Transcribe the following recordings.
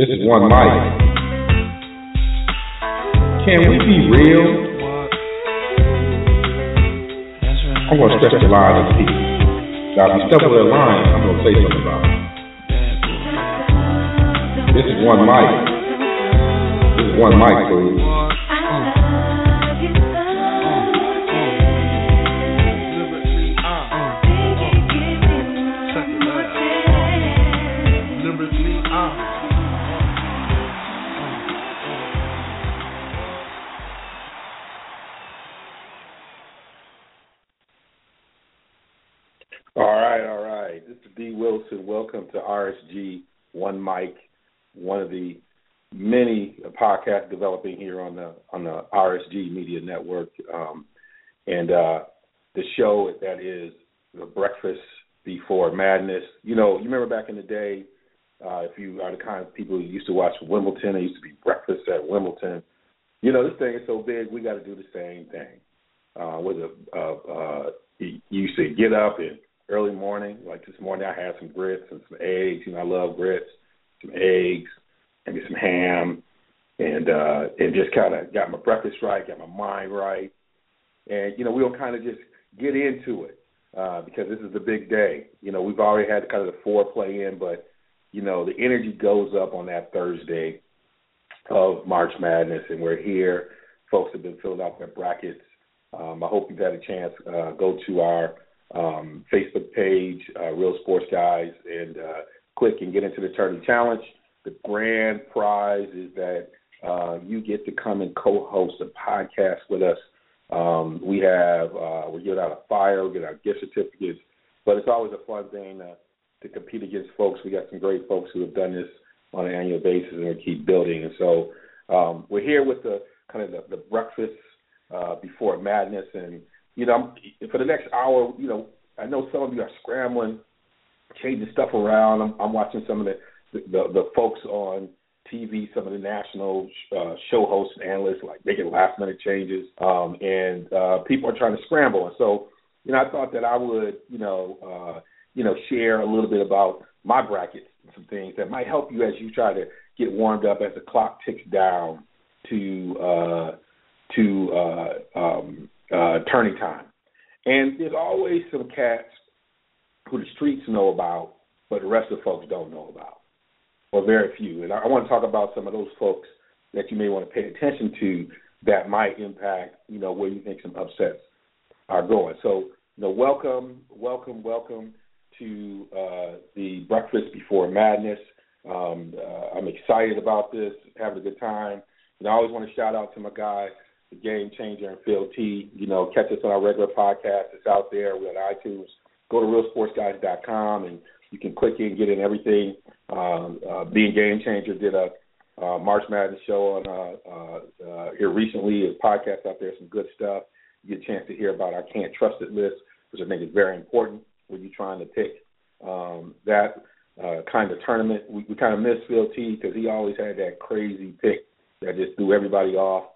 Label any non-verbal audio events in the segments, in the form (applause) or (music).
This is one mic. Can we be real? I'm going to stretch the line of people. Now, if you step over that line, I'm going to say something about it. This is one mic. This is one mic, please. Welcome to RSG One Mic, one of the many podcasts developing here on the on the RSG Media Network, um, and uh, the show that is the Breakfast Before Madness. You know, you remember back in the day, uh, if you are the kind of people who used to watch Wimbledon, it used to be breakfast at Wimbledon. You know, this thing is so big, we got to do the same thing. Uh, with a, uh, uh, you used to get up and early morning. Like this morning, I had some grits and some eggs. You know, I love grits, some eggs, maybe some ham, and uh, and just kind of got my breakfast right, got my mind right, and you know, we'll kind of just get into it uh, because this is the big day. You know, we've already had kind of the foreplay in, but you know, the energy goes up on that Thursday of March Madness, and we're here. Folks have been filling out their brackets. Um, I hope you've had a chance. Uh, go to our um, Facebook page, uh, Real Sports Guys, and uh, click and get into the Tourney Challenge. The grand prize is that uh, you get to come and co-host a podcast with us. Um, we have uh, we get out a fire, we get our gift certificates, but it's always a fun thing to, to compete against folks. We got some great folks who have done this on an annual basis, and we keep building. And so um, we're here with the kind of the, the breakfast uh, before madness, and you know, for the next hour, you know, I know some of you are scrambling, changing stuff around. I'm, I'm watching some of the, the the folks on TV, some of the national uh, show hosts and analysts, like making last minute changes, um, and uh, people are trying to scramble. And so, you know, I thought that I would, you know, uh, you know, share a little bit about my brackets and some things that might help you as you try to get warmed up as the clock ticks down to uh, to uh, um, uh, turning time. And there's always some cats who the streets know about, but the rest of the folks don't know about, or very few. And I, I want to talk about some of those folks that you may want to pay attention to that might impact, you know, where you think some upsets are going. So, you know, welcome, welcome, welcome to uh, the Breakfast Before Madness. Um, uh, I'm excited about this, having a good time. And I always want to shout out to my guy the Game Changer and Phil T. You know, catch us on our regular podcast. It's out there. We're on iTunes. Go to realsportsguys.com and you can click in, get in everything. Um, uh, Being Game Changer did a uh, March Madness show on uh, uh, uh, here recently. A podcast out there, some good stuff. You get a chance to hear about our can't trust it list, which I think is very important when you're trying to pick um, that uh, kind of tournament. We, we kind of miss Phil T because he always had that crazy pick that just threw everybody off.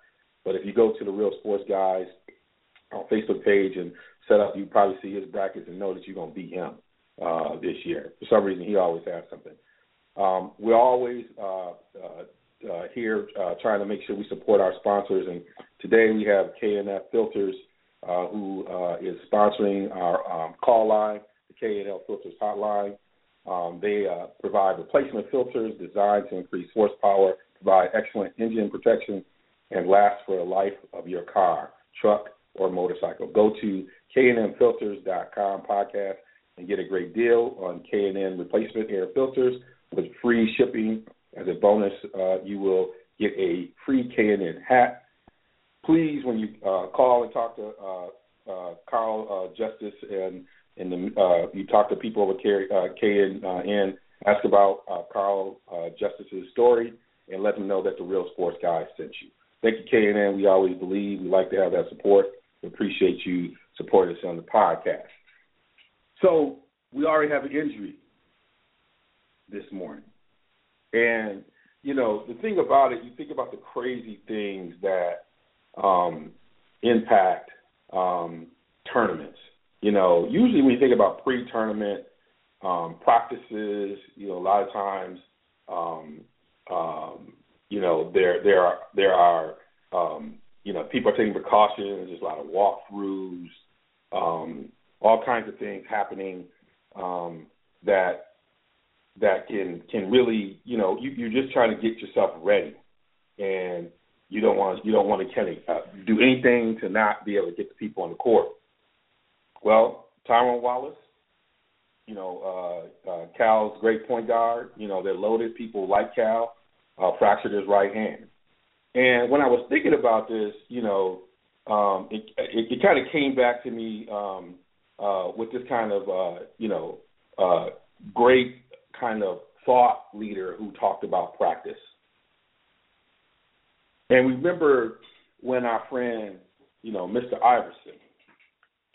But if you go to the Real Sports Guys on Facebook page and set up, you probably see his brackets and know that you're going to beat him uh, this year. For some reason, he always has something. Um, we're always uh, uh, uh, here uh, trying to make sure we support our sponsors, and today we have K&N Filters, uh, who uh, is sponsoring our um, call line, the K&N Filters hotline. Um, they uh, provide replacement filters designed to increase horsepower, provide excellent engine protection, and last for the life of your car, truck, or motorcycle. Go to knfilters.com podcast and get a great deal on K&N replacement air filters with free shipping. As a bonus, uh, you will get a free K&N hat. Please, when you uh, call and talk to uh, uh, Carl uh, Justice and and the, uh, you talk to people over K, K&N, ask about Carl Justice's story and let them know that the Real Sports Guy sent you. Thank you, K&N. We always believe we like to have that support. We appreciate you supporting us on the podcast. So we already have an injury this morning. And, you know, the thing about it, you think about the crazy things that um, impact um, tournaments. You know, usually when you think about pre tournament um, practices, you know, a lot of times, um, um, you know, there there are there are um, you know people are taking precautions. There's a lot of walkthroughs, um, all kinds of things happening um, that that can can really you know you, you're just trying to get yourself ready, and you don't want you don't want to of uh, do anything to not be able to get the people on the court. Well, Tyrone Wallace, you know, uh, uh, Cal's great point guard. You know, they're loaded. People like Cal. Uh, fractured his right hand. And when I was thinking about this, you know, um, it, it, it kind of came back to me um, uh, with this kind of, uh, you know, uh, great kind of thought leader who talked about practice. And remember when our friend, you know, Mr. Iverson,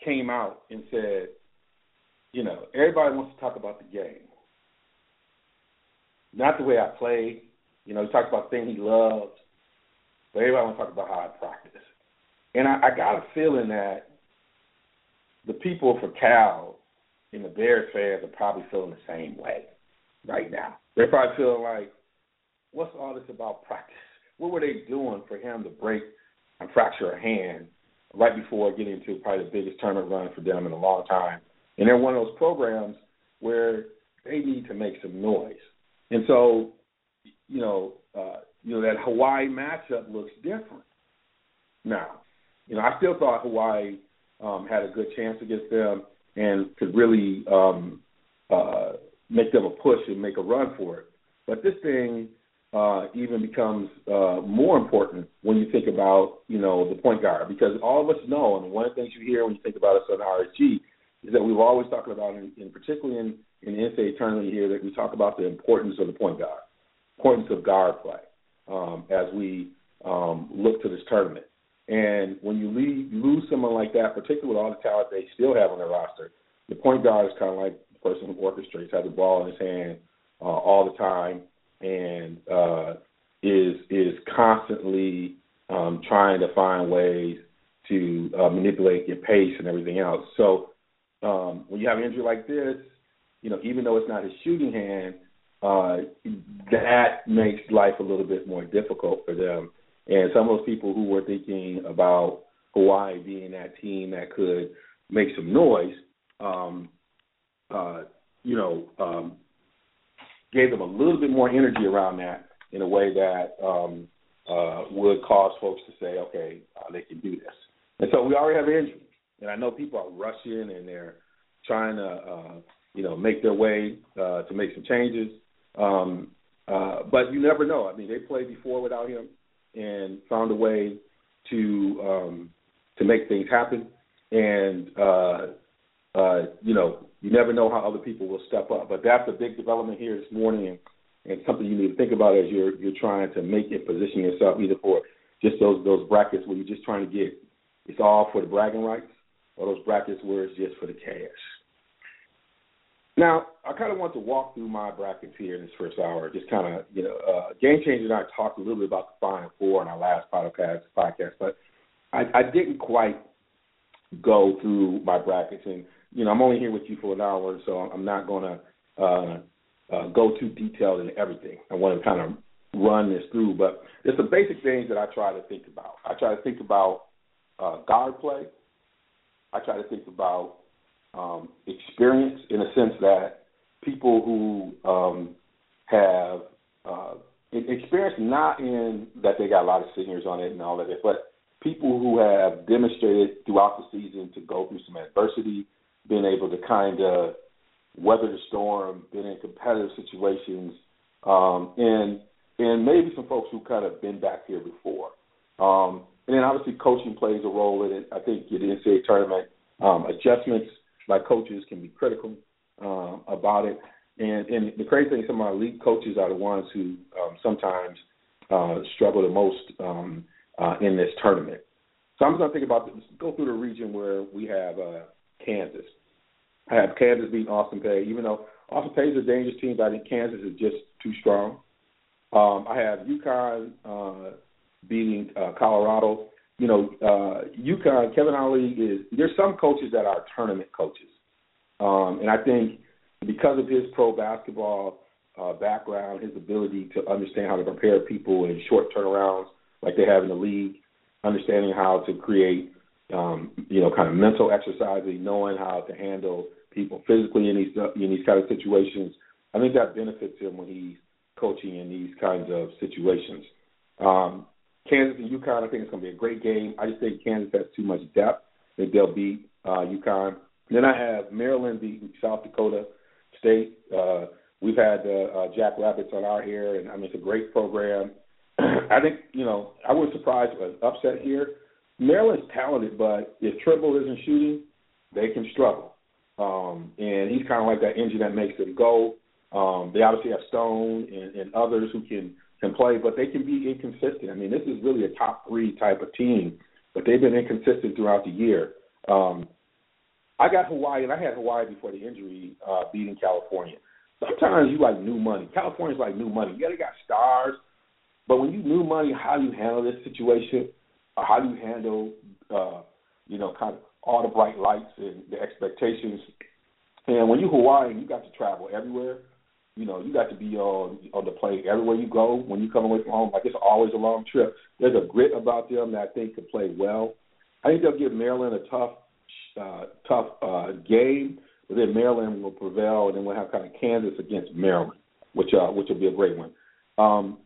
came out and said, you know, everybody wants to talk about the game, not the way I play. You know, he talks about things he loves, but everybody wants to talk about how I practice. And I, I got a feeling that the people for Cal and the Bears fans are probably feeling the same way right now. They're probably feeling like, what's all this about practice? What were they doing for him to break and fracture a hand right before getting into probably the biggest tournament run for them in a long time? And they're one of those programs where they need to make some noise. And so, you know, uh, you know that Hawaii matchup looks different now. You know, I still thought Hawaii um, had a good chance against them and could really um, uh, make them a push and make a run for it. But this thing uh, even becomes uh, more important when you think about you know the point guard because all of us know, and one of the things you hear when you think about us on RSG is that we've always talked about, in, in particularly in, in the NCAA tournament here, that we talk about the importance of the point guard, importance of guard play um, as we um, look to this tournament. And when you leave, lose someone like that, particularly with all the talent they still have on their roster, the point guard is kind of like the person who orchestrates, has the ball in his hand uh, all the time, and uh, is is constantly um, trying to find ways to uh, manipulate your pace and everything else. So um, when you have an injury like this, you know, even though it's not his shooting hand, uh, that makes life a little bit more difficult for them. And some of those people who were thinking about Hawaii being that team that could make some noise, um, uh, you know, um, gave them a little bit more energy around that in a way that um, uh, would cause folks to say, okay, uh, they can do this. And so we already have injury. And I know people are rushing and they're trying to, uh, you know, make their way uh, to make some changes. Um, uh, but you never know. I mean, they played before without him and found a way to um, to make things happen. And uh, uh, you know, you never know how other people will step up. But that's a big development here this morning, and, and something you need to think about as you're you're trying to make it position yourself either for just those those brackets where you're just trying to get it's all for the bragging rights, or those brackets where it's just for the cash. Now, I kind of want to walk through my brackets here in this first hour. Just kind of, you know, uh, Game Changer and I talked a little bit about the Final Four in our last podcast, podcast but I, I didn't quite go through my brackets. And, you know, I'm only here with you for an hour, so I'm not going to uh, uh, go too detailed in everything. I want to kind of run this through, but there's some basic things that I try to think about. I try to think about uh, guard play. I try to think about um, experience in a sense that people who um, have uh, experience not in that they got a lot of seniors on it and all of it, but people who have demonstrated throughout the season to go through some adversity, being able to kind of weather the storm, been in competitive situations, um, and and maybe some folks who kind of been back here before. Um, and then obviously coaching plays a role in it. I think in the NCAA tournament um, adjustments by coaches can be critical um, about it. And, and the crazy thing, some of our elite coaches are the ones who um, sometimes uh, struggle the most um, uh, in this tournament. So I'm just to think about this, go through the region where we have uh, Kansas. I have Kansas beating Austin Peay, even though Austin Peay is a dangerous team, but I think Kansas is just too strong. Um, I have UConn uh, beating uh, Colorado. You know, uh, UConn, Kevin Ollie is. There's some coaches that are tournament coaches, um, and I think because of his pro basketball uh, background, his ability to understand how to prepare people in short turnarounds like they have in the league, understanding how to create, um, you know, kind of mental exercises, knowing how to handle people physically in these in these kind of situations. I think that benefits him when he's coaching in these kinds of situations. Um, Kansas and UConn, I think it's going to be a great game. I just think Kansas has too much depth. Think they'll beat uh, UConn. Then I have Maryland beating South Dakota State. Uh, we've had uh, uh, Jack Rabbits on our air, and I mean it's a great program. (clears throat) I think you know I was surprised with an upset here. Maryland's talented, but if Trimble isn't shooting, they can struggle. Um, and he's kind of like that engine that makes them go. Um, they obviously have Stone and, and others who can can play, but they can be inconsistent. I mean, this is really a top three type of team, but they've been inconsistent throughout the year. Um, I got Hawaii, and I had Hawaii before the injury, uh, beating California. Sometimes you like new money. California's like new money. Yeah, they got stars, but when you new money, how do you handle this situation? Or how do you handle, uh, you know, kind of all the bright lights and the expectations? And when you Hawaii, you got to travel everywhere. You know, you got to be on on the plane everywhere you go. When you come away from home, like it's always a long trip. There's a grit about them that I think could play well. I think they'll give Maryland a tough uh, tough uh, game, but then Maryland will prevail, and then we'll have kind of Kansas against Maryland, which uh, which will be a great one. Um,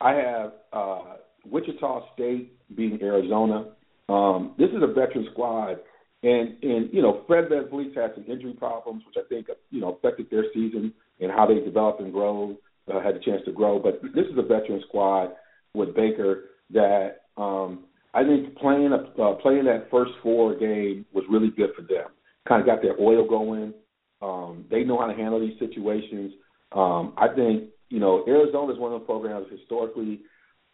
I have uh, Wichita State beating Arizona. Um, this is a veteran squad, and and you know Fred VanVleet's had some injury problems, which I think you know affected their season and how they developed and grow, uh, had a chance to grow. But this is a veteran squad with Baker that um, I think playing a, uh, playing that first four game was really good for them. Kind of got their oil going. Um, they know how to handle these situations. Um, I think you know Arizona is one of the programs historically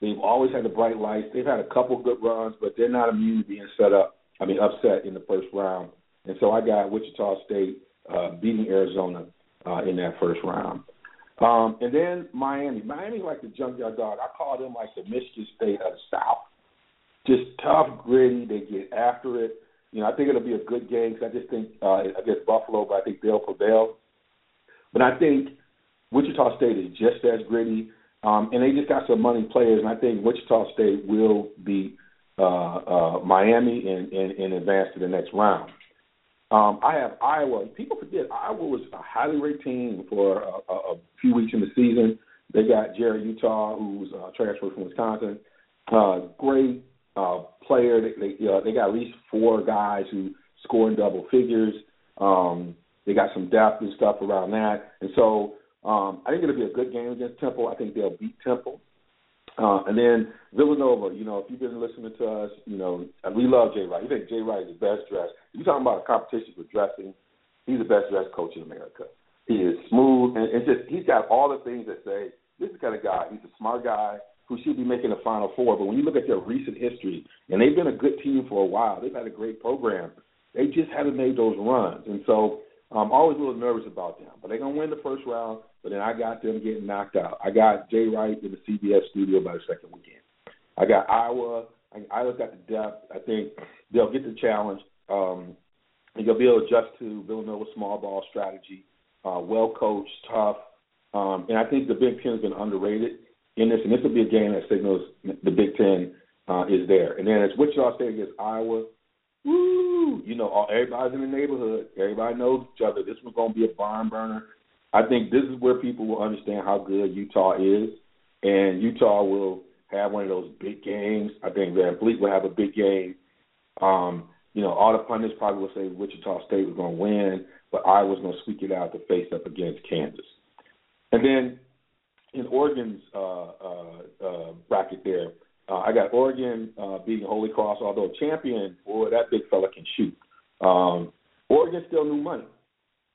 they've always had the bright lights. They've had a couple good runs, but they're not immune to being set up. I mean, upset in the first round. And so I got Wichita State uh, beating Arizona uh, in that first round. Um, and then Miami. Miami like the junkyard dog. I call them like the Michigan State of the South just tough, gritty. They get after it. You know, I think it'll be a good game because I just think uh, against Buffalo, but I think they'll prevail. But I think Wichita State is just as gritty, um, and they just got some money players, and I think Wichita State will beat uh, uh, Miami and, and, and advance to the next round. Um, I have Iowa. People forget Iowa was a highly rated team for a, a, a few weeks in the season. They got Jarrod Uthoff, who's uh, transferred from Wisconsin. Uh, great uh, player. They they, uh, they got at least four guys who score in double figures. Um, they got some depth and stuff around that, and so um, I think it'll be a good game against Temple. I think they'll beat Temple. Uh, and then Villanova, you know, if you've been listening to us, you know, we love Jay Wright. You think Jay Wright is the best dressed. You're talking about a competition for dressing, he's the best dressed coach in America. He is smooth and, and just he's got all the things that say this is the kind of guy. He's a smart guy who should be making the Final Four. But when you look at their recent history, and they've been a good team for a while, they've had a great program. They just haven't made those runs, and so I'm always a little nervous about them. But they're gonna win the first round. But then I got them getting knocked out. I got Jay Wright in the CBS studio by the second weekend. I got Iowa. I, Iowa's got the depth. I think they'll get the challenge. Um, and they'll be able to adjust to Villanova's small ball strategy. Uh, well coached, tough, um, and I think the Big Ten has been underrated in this, and this will be a game that signals the Big Ten uh, is there. And then it's Wichita State against Iowa. Woo! You know, all, everybody's in the neighborhood. Everybody knows each other. This one's going to be a barn burner. I think this is where people will understand how good Uthoff is. and Uthoff will have one of those big games. I think VanVleet will have a big game. Um, you know, all the pundits probably will say Wichita State was going to win, but Iowa's going to squeak it out to face up against Kansas. And then in Oregon's uh, uh, uh, bracket there, uh, I got Oregon uh, beating Holy Cross, although champion, boy, that big fella can shoot. Um, Oregon's still new money.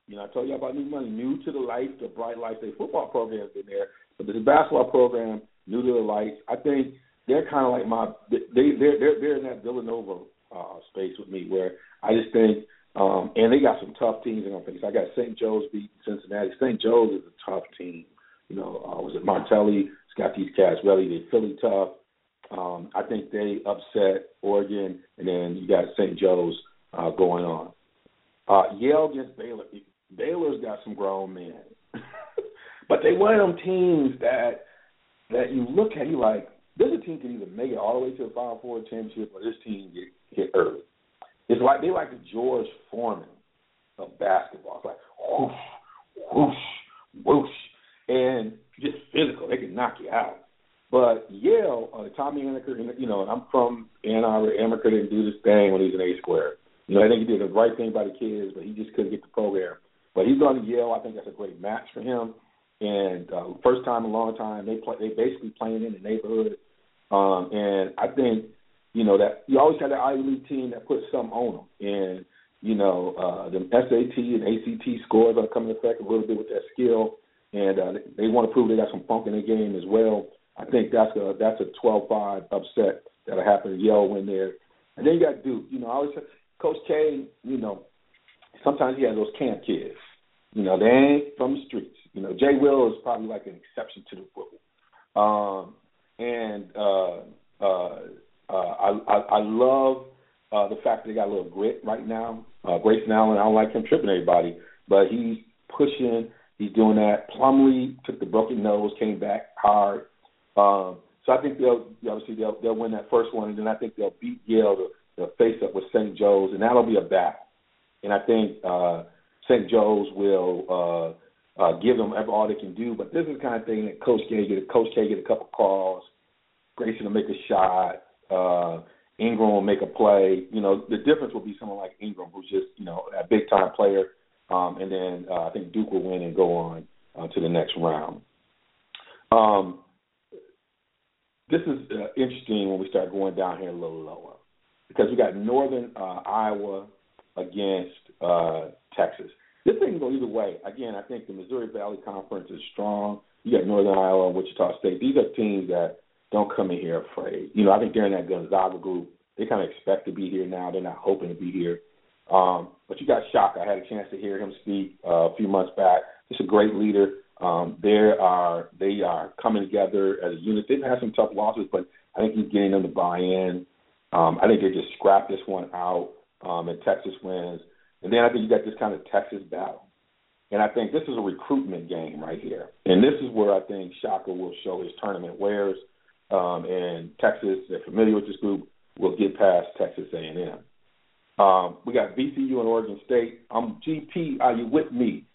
You know, I told you about new money, new to the lights, the bright lights. Their football program's been there, but the basketball program new to the lights. I think they're kind of like my they they're they're, they're in that Villanova uh, space with me where I just think um, and they got some tough teams in their face. I got St. Joe's beating Cincinnati. St. Joe's is a tough team. You know, uh, was it Martelli? It's got these cats ready. They Philly tough. Um, I think they upset Oregon, and then you got St. Joe's uh, going on. Uh, Yale against Baylor. Baylor's got some grown men, (laughs) but they one of them teams that that you look at, you like this a team can either make it all the way to the Final Four championship, or this team get hit early. It's like they like the George Foreman of basketball. It's like whoosh, whoosh, whoosh, and just physical. They can knock you out. But Yale, uh, Tommy Amaker, you know, I'm from Ann Arbor. Amaker didn't do this thing when he was in A square. You know, I think he did the right thing by the kids, but he just couldn't get the program. But he's going to Yale. I think that's a great match for him. And uh, first time in a long time, they play. They basically playing in the neighborhood. Um, and I think you know that you always have that Ivy League team that puts something on them. And you know, uh, the SAT and ACT scores are coming into effect a little bit with that skill, and uh, they, they want to prove they got some funk in their game as well. I think that's a that's a 12-5 upset that'll happen. Yale win there, and then you got Duke. You know, I always Coach K. You know, sometimes he has those camp kids. You know, they ain't from the streets. You know, Jay Will is probably like an exception to the rule. Um, and uh, uh, uh, I, I, I love uh, the fact that they got a little grit right now. Uh, Grayson Allen, I don't like him tripping everybody, but he's pushing. He's doing that. Plumlee took the broken nose, came back hard. Um, so I think they'll obviously they'll they'll win that first one, and then I think they'll beat Yale to, to face up with St. Joe's, and that'll be a battle. And I think uh, St. Joe's will uh, uh, give them all they can do. But this is the kind of thing that Coach K get. Coach K get a couple calls. Grayson will make a shot. Uh, Ingram will make a play. You know, the difference will be someone like Ingram, who's just you know a big time player. Um, and then uh, I think Duke will win and go on uh, to the next round. Um, this is uh, interesting when we start going down here a little lower because we got Northern uh, Iowa against uh, Texas. This thing can go either way. Again, I think the Missouri Valley Conference is strong. You got Northern Iowa and Wichita State. These are teams that don't come in here afraid. You know, I think they're in that Gonzaga group. They kind of expect to be here now. They're not hoping to be here. Um, but you got Shaka. I had a chance to hear him speak uh, a few months back. Just a great leader. Um, they are they are coming together as a unit. They've had some tough losses, but I think he's getting them to buy in. Um, I think they just scrap this one out, um, and Texas wins. And then I think you got this kind of Texas battle. And I think this is a recruitment game right here. And this is where I think Shaka will show his tournament wares. Um, and Texas, they're familiar with this group, will get past Texas A&M. Um, we got VCU and Oregon State. I'm GP. Are you with me?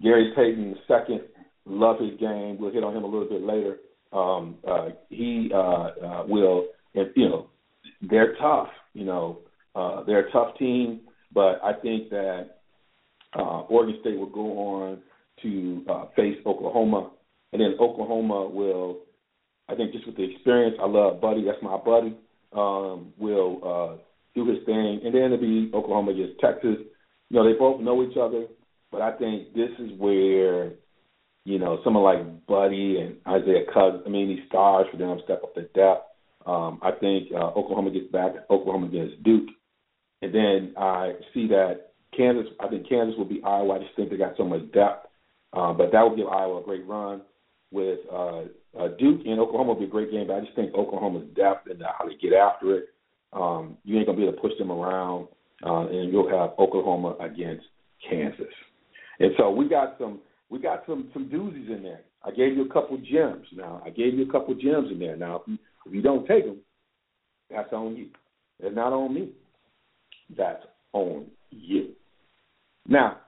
Gary Payton second. Love his game. We'll hit on him a little bit later. Um, uh, he uh, uh, will, and, you know, they're tough. You know, uh, they're a tough team, but I think that uh, Oregon State will go on to uh, face Oklahoma, and then Oklahoma will, I think, just with the experience. I love Buddy. That's my buddy. Um, will uh, do his thing, and then it'll be Oklahoma against Texas. You know, they both know each other. But I think this is where, you know, someone like Buddy and Isaiah Cousins, I mean, these stars for them step up to depth. Um, I think uh, Oklahoma gets back. Oklahoma against Duke, and then I see that Kansas. I think Kansas will be Iowa. I just think they got so much depth, uh, but that will give Iowa a great run. With uh, uh, Duke and Oklahoma will be a great game, but I just think Oklahoma's depth and how they get after it. Um, you ain't gonna be able to push them around, uh, and you'll have Oklahoma against Kansas. And so we got some we got some some doozies in there. I gave you a couple gems. Now I gave you a couple gems in there. Now if you, if you don't take them, that's on you. It's not on me. That's on you. Now,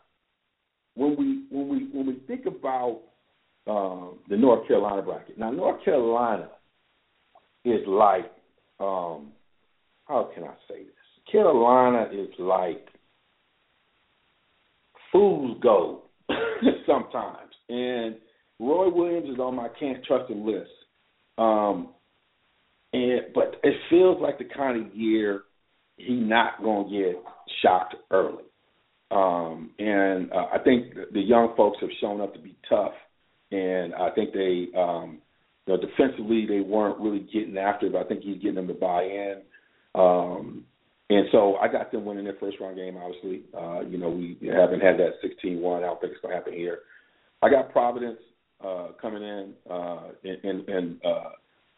when we when we when we think about um, the North Carolina bracket. Now, North Carolina is like, um, how can I say this? Carolina is like fool's gold (laughs) sometimes, and Roy Williams is on my can't trust him list. Um, and but it feels like the kind of year he not gonna get shocked early. Um, and uh, I think the young folks have shown up to be tough, and I think they, um, you know, defensively they weren't really getting after it. But I think he's getting them to buy in. Um, and so I got them winning their first round game. Obviously, uh, you know we haven't had that 16-1. I don't think it's going to happen here. I got Providence uh, coming in uh, and, and uh,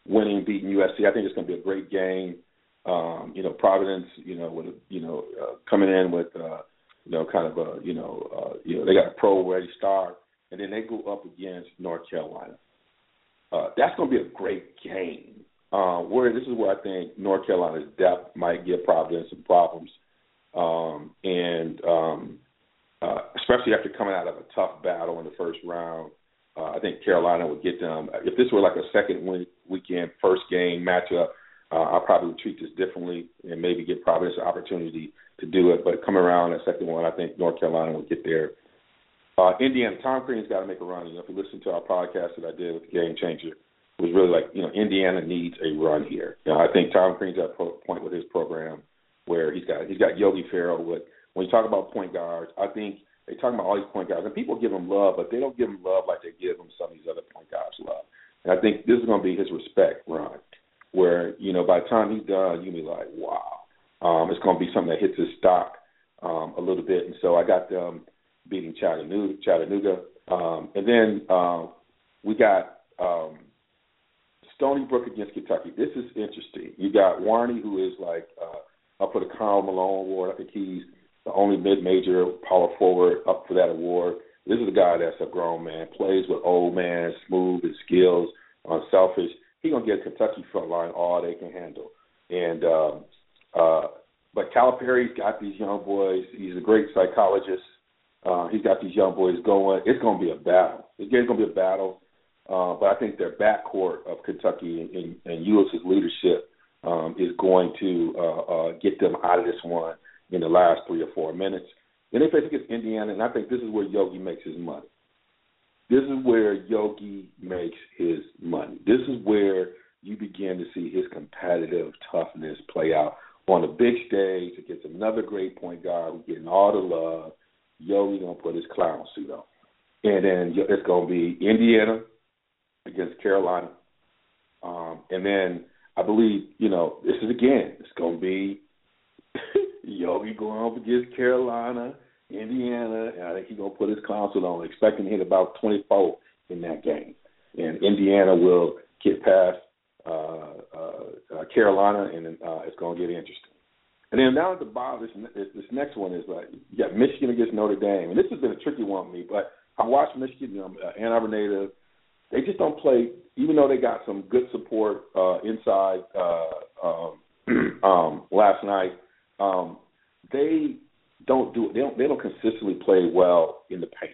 winning, beating USC. I think it's going to be a great game. Um, you know, Providence, you know, with you know uh, coming in with uh, you know kind of a you know uh, you know they got a pro ready star, and then they go up against North Carolina. Uh, that's going to be a great game. Where this is where I think North Carolina's depth might give Providence some problems, um, and um, uh, especially after coming out of a tough battle in the first round. Uh, I think Carolina would get them. If this were like a second week, weekend first game matchup, uh, I probably would treat this differently and maybe give Providence an opportunity to do it. But coming around that second one, I think North Carolina will get there. Uh, Indiana, Tom Crean's got to make a run. You know, if you listen to our podcast that I did with the Game Changer, was really like, you know, Indiana needs a run here. You know, I think Tom Crean's at a point with his program where he's got he's got Yogi Ferrell with when you talk about point guards, I think they talk about all these point guards, and people give them love, but they don't give them love like they give them some of these other point guards love. And I think this is going to be his respect run, where you know by the time he's done, you'll be like, wow, um, it's going to be something that hits his stock um, a little bit. And so I got them beating Chattanooga, Chattanooga, um, and then uh, we got um, Stony Brook against Kentucky. This is interesting. You got Warney, who is like uh, up for the Karl Malone Award. I think he's the only mid-major power forward up for that award. This is a guy that's a grown man, plays with old man, smooth, his skills, unselfish. He's gonna get Kentucky front line all they can handle. And um, uh, but Calipari's got these young boys. He's a great psychologist. Uh, he's got these young boys going. It's gonna be a battle. It's gonna be a battle. Uh, but I think their backcourt of Kentucky and, and, Ulis's leadership um, is going to uh, uh, get them out of this one in the last three or four minutes. Then they face against Indiana, and I think this is where Yogi makes his money. This is where Yogi makes his money. This is where you begin to see his competitive toughness play out on the big stage against another great point guard who's getting all the love. Yogi gonna put his clown suit on, and then it's gonna be Indiana against Carolina, um, and then I believe you know this is again it's gonna be (laughs) Yogi going up against Carolina, Indiana, and I think he's gonna put his console on, expecting to hit about 24 in that game, and Indiana will get past uh, uh, uh, Carolina, and uh, it's gonna get interesting. And then down at the bottom, this, this next one is like you got Michigan against Notre Dame, and this has been a tricky one for me. But I watched Michigan, you know, uh, Ann Arbor native. They just don't play, even though they got some good support uh, inside uh, um, (clears throat) um, last night um, they don't do they don't they don't consistently play well in the paint.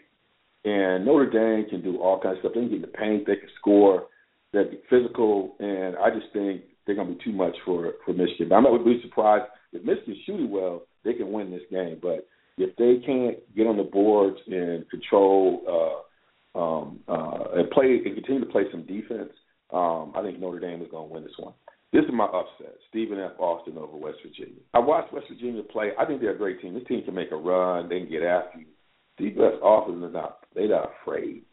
And Notre Dame can do all kinds of stuff. They can get in the paint, they can score, they're physical, and I just think they're going to be too much for for Michigan. But I'm not be surprised if Michigan's shooting well, they can win this game. But if they can't get on the boards and control uh, um, uh, and play and continue to play some defense, um, I think Notre Dame is going to win this one. This is my upset. Stephen F. Austin over West Virginia. I watched West Virginia play. I think they're a great team. This team can make a run. They can get after you. Stephen F. Austin is not. They're not afraid.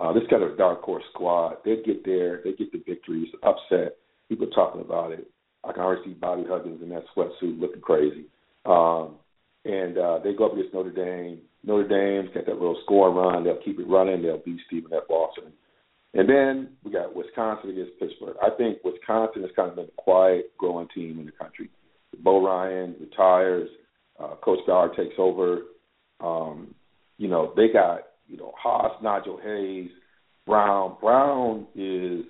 Uh, this kind of dark horse squad. They get there. They get the victories. Upset. People talking about it. I can already see Bobby Huggins in that sweatsuit looking crazy. Um, and uh, they go up against Notre Dame. Notre Dame's got that little score run. They'll keep it running. They'll beat Stephen F. Austin. And then we got Wisconsin against Pittsburgh. I think Wisconsin has kind of been a quiet, growing team in the country. Bo Ryan retires, uh, Coach Ballard takes over. Um, you know, they got, you know, Haas, Nigel Hayes, Brown. Brown is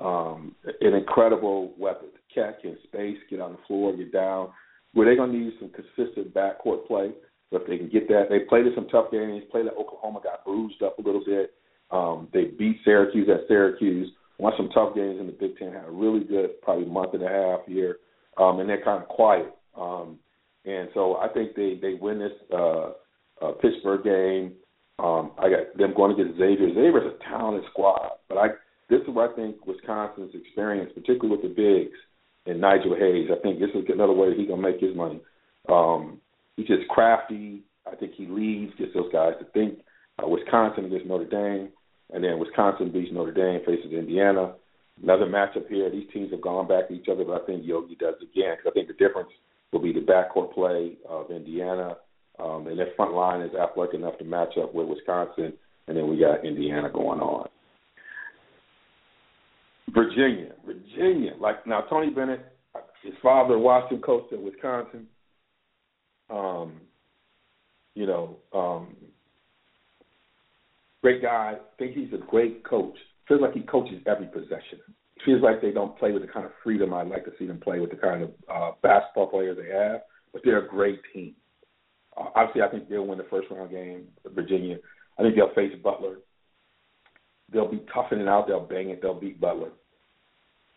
um, an incredible weapon. Catch in space, get on the floor, get down. Where they're going to need some consistent backcourt play. So if they can get that, they played some tough games. Played at Oklahoma, got bruised up a little bit Um, they beat Syracuse at Syracuse. Won some tough games in the Big Ten. Had a really good, probably month and a half here, um, and they're kind of quiet. Um, and so I think they they win this uh, uh, Pittsburgh game. Um, I got them going against Xavier. Xavier's a talented squad, but I this is what I think Wisconsin's experience, particularly with the bigs and Nigel Hayes. I think this is another way he gonna make his money. Um, he's just crafty. I think he leads, gets those guys to think. Uh, Wisconsin against Notre Dame, and then Wisconsin beats Notre Dame, faces Indiana. Another matchup here. These teams have gone back to each other, but I think Yogi does again because I think the difference will be the backcourt play of Indiana, um, and their front line is athletic enough to match up with Wisconsin, and then we got Indiana going on. Virginia, Virginia. Like now, Tony Bennett, his father, Washington, coached at Wisconsin. Um, you know, um, great guy. Think he's a great coach. Feels like he coaches every possession. Feels like they don't play with the kind of freedom I'd like to see them play with the kind of uh, basketball players they have. But they're a great team. Uh, obviously, I think they'll win the first round game. Virginia. I think they'll face Butler. They'll be toughing it out. They'll bang it. They'll beat Butler.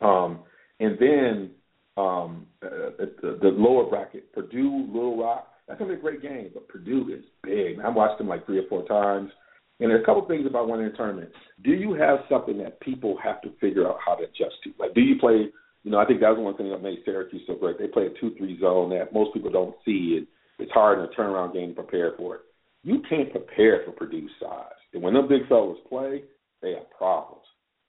Um, and then um, uh, the, the lower bracket, Purdue, Little Rock. That's gonna be a great game, but Purdue is big. I've watched them like three or four times. And there's a couple things about winning a tournament. Do you have something that people have to figure out how to adjust to? Like, do you play? You know, I think that's one thing that made Syracuse so great. They play a two-three zone that most people don't see. It it's hard in a turnaround game to prepare for it. You can't prepare for Purdue's size. And when them big fellas play, they have problems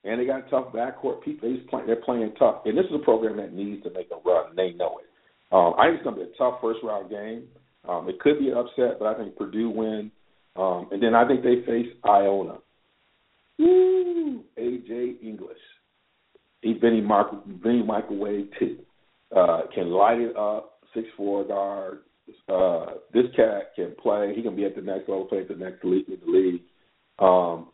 and they got tough backcourt people. They play, they're playing tough, and this is a program that needs to make a run. They know it. Um, I think it's going to be a tough first round game. Um, it could be an upset, but I think Purdue win, um, and then I think they face Iona. Woo! AJ English, he Benny Mark Benny Microwave too. Uh, can light it up. Six four guard. Uh, this cat can play. He can be at the next level, play at the next league in the league. Um,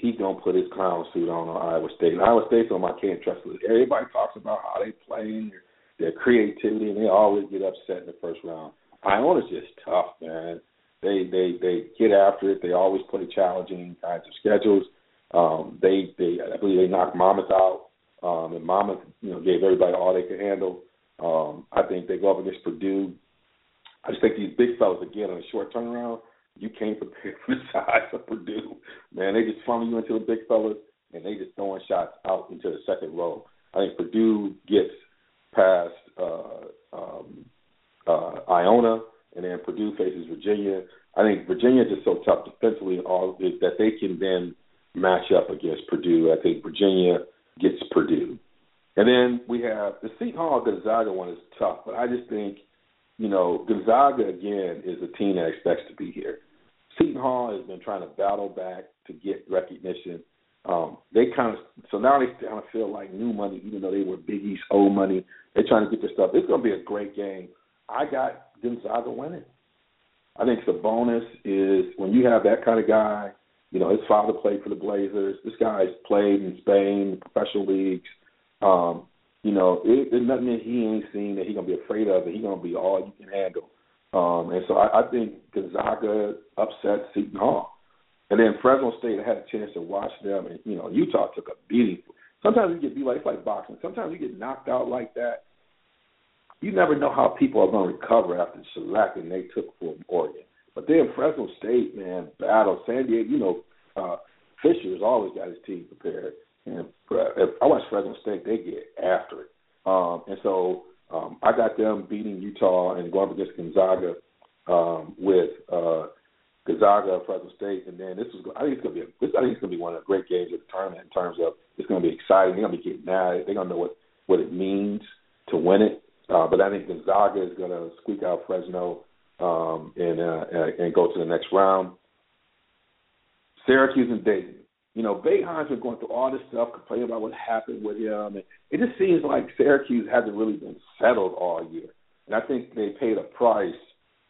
he's gonna put his clown suit on on Iowa State. And Iowa State's on my can't trust list. Everybody talks about how they play and their, creativity, and they always get upset in the first round. Iowa's just tough, man. They they they get after it. They always play challenging kinds of schedules. Um, they they I believe they knocked Monmouth out, um, and Monmouth you know gave everybody all they could handle. Um, I think they go up against Purdue. I just think these big fellas again on a short turnaround you can't prepare for (laughs) the size of Purdue. Man, they just funnel you into the big fellas and they just throwing shots out into the second row. I think Purdue gets past uh, um, uh, Iona, and then Purdue faces Virginia. I think Virginia is just so tough defensively all that they can then match up against Purdue. I think Virginia gets Purdue. And then we have the Seton Hall Gonzaga one is tough, but I just think, you know, Gonzaga again is a team that expects to be here. Seton Hall has been trying to battle back to get recognition. Um, they kind of so now they kind of feel like new money, even though they were Big East old money. They're trying to get their stuff. It's going to be a great game. I got Gonzaga winning. I think the bonus is when you have that kind of guy. You know, his father played for the Blazers. This guy's played in Spain, professional leagues. Um, you know, it, there's nothing that he ain't seen that he's gonna be afraid of, and he's gonna be all you can handle. Um, and so I, I think Gonzaga upset Seton Hall. And then Fresno State, had a chance to watch them, and you know Utah took a beating. Sometimes you get beat like it's like boxing. Sometimes you get knocked out like that. You never know how people are going to recover after the shellacking they took from Oregon. But then Fresno State, man, battle San Diego. You know, uh, Fisher's always got his team prepared, and uh, if I watch Fresno State, they get after it. Um, and so um, I got them beating Utah and going up against Gonzaga um, with uh, Gonzaga, Fresno State, and then this is I think it's gonna be a, this I think it's gonna be one of the great games of the tournament in terms of it's gonna be exciting. They're gonna be getting mad. They're gonna know what what it means to win it. Uh, but I think Gonzaga is gonna squeak out Fresno um, and uh, and go to the next round. Syracuse and Dayton you know, Boeheim's been going through all this stuff, complaining about what happened with him, and it just seems like Syracuse hasn't really been settled all year. And I think they paid a price